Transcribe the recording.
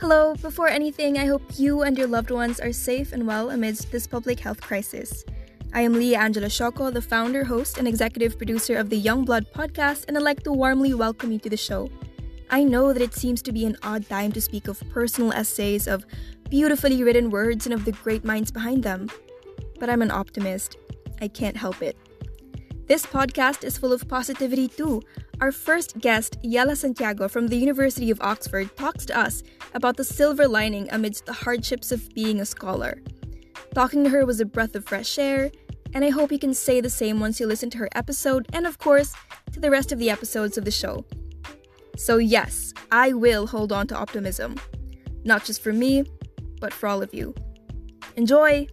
Hello, before anything, I hope you and your loved ones are safe and well amidst this public health crisis. I am Leah Angela Shoko, the founder, host, and executive producer of the Young Blood podcast, and I'd like to warmly welcome you to the show. I know that it seems to be an odd time to speak of personal essays, of beautifully written words, and of the great minds behind them. But I'm an optimist. I can't help it. This podcast is full of positivity too. Our first guest, Yela Santiago from the University of Oxford, talks to us about the silver lining amidst the hardships of being a scholar. Talking to her was a breath of fresh air, and I hope you can say the same once you listen to her episode and, of course, to the rest of the episodes of the show. So, yes, I will hold on to optimism. Not just for me, but for all of you. Enjoy!